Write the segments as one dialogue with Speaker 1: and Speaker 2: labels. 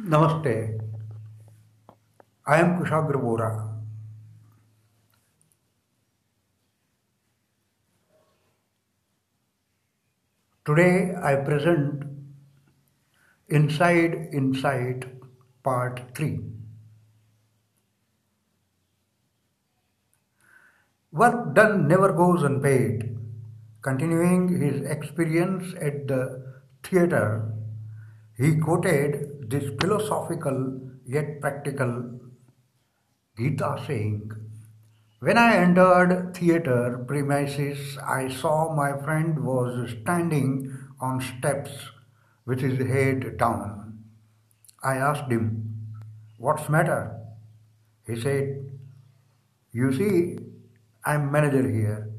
Speaker 1: Namaste. I am Kushagra Bora. Today I present Inside Insight Part 3. Work done never goes unpaid. Continuing his experience at the theatre, he quoted this philosophical yet practical Gita saying, When I entered theatre premises, I saw my friend was standing on steps with his head down. I asked him, What's matter? He said, You see, I'm manager here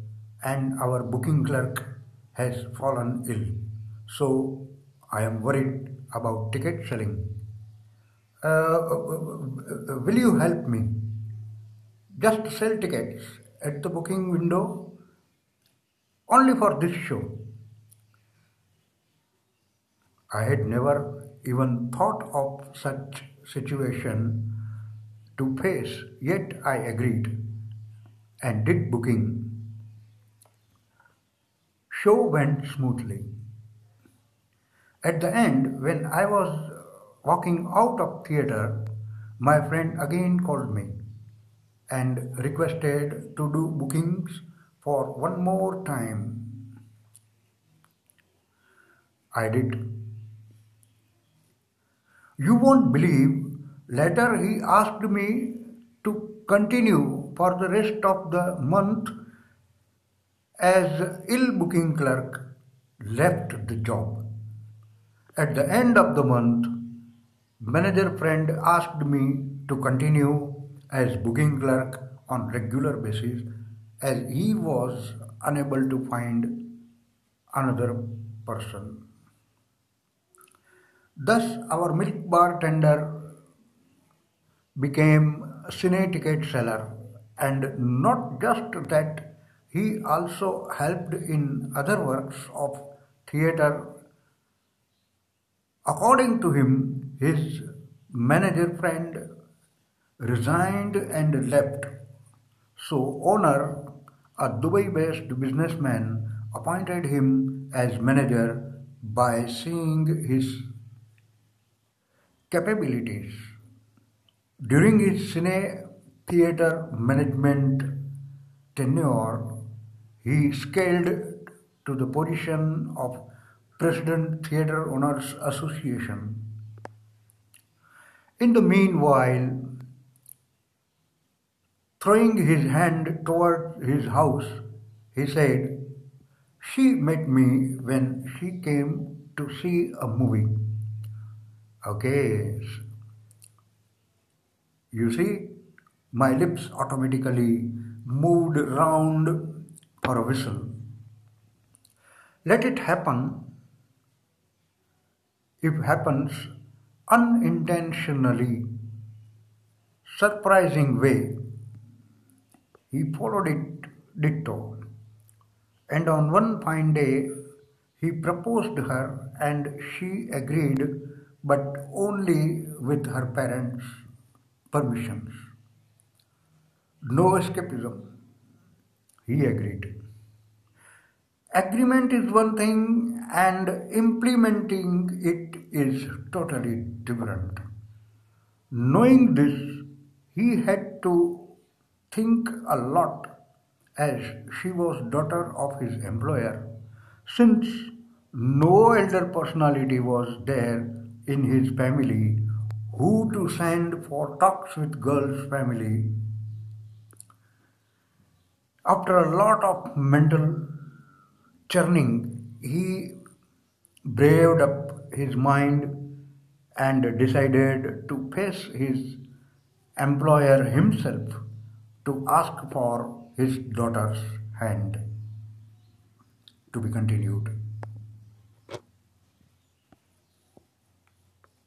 Speaker 1: and our booking clerk has fallen ill. So I am worried about ticket selling. Uh, will you help me? Just sell tickets at the booking window only for this show. I had never even thought of such situation to face, yet I agreed and did booking. Show went smoothly. At the end, when I was walking out of theatre, my friend again called me and requested to do bookings for one more time. I did. You won't believe, later he asked me to continue for the rest of the month as ill booking clerk left the job. At the end of the month, manager friend asked me to continue as booking clerk on regular basis as he was unable to find another person. Thus our milk bartender became cine ticket seller and not just that he also helped in other works of theatre. According to him, his manager friend resigned and left. So owner, a Dubai-based businessman, appointed him as manager by seeing his capabilities. During his cine theatre management tenure, he scaled to the position of President Theatre Owners Association. In the meanwhile, Throwing his hand toward his house, he said, She met me when she came to see a movie. Okay. You see, my lips automatically moved round for a whistle. Let it happen if happens unintentionally, surprising way he followed it ditto. And on one fine day, he proposed her and she agreed, but only with her parents' permissions. No escapism. He agreed. Agreement is one thing and implementing it is totally different. Knowing this, he had to think a lot as she was daughter of his employer since no elder personality was there in his family who to send for talks with girl's family after a lot of mental churning he braved up his mind and decided to face his employer himself to ask for his daughter's hand to be continued.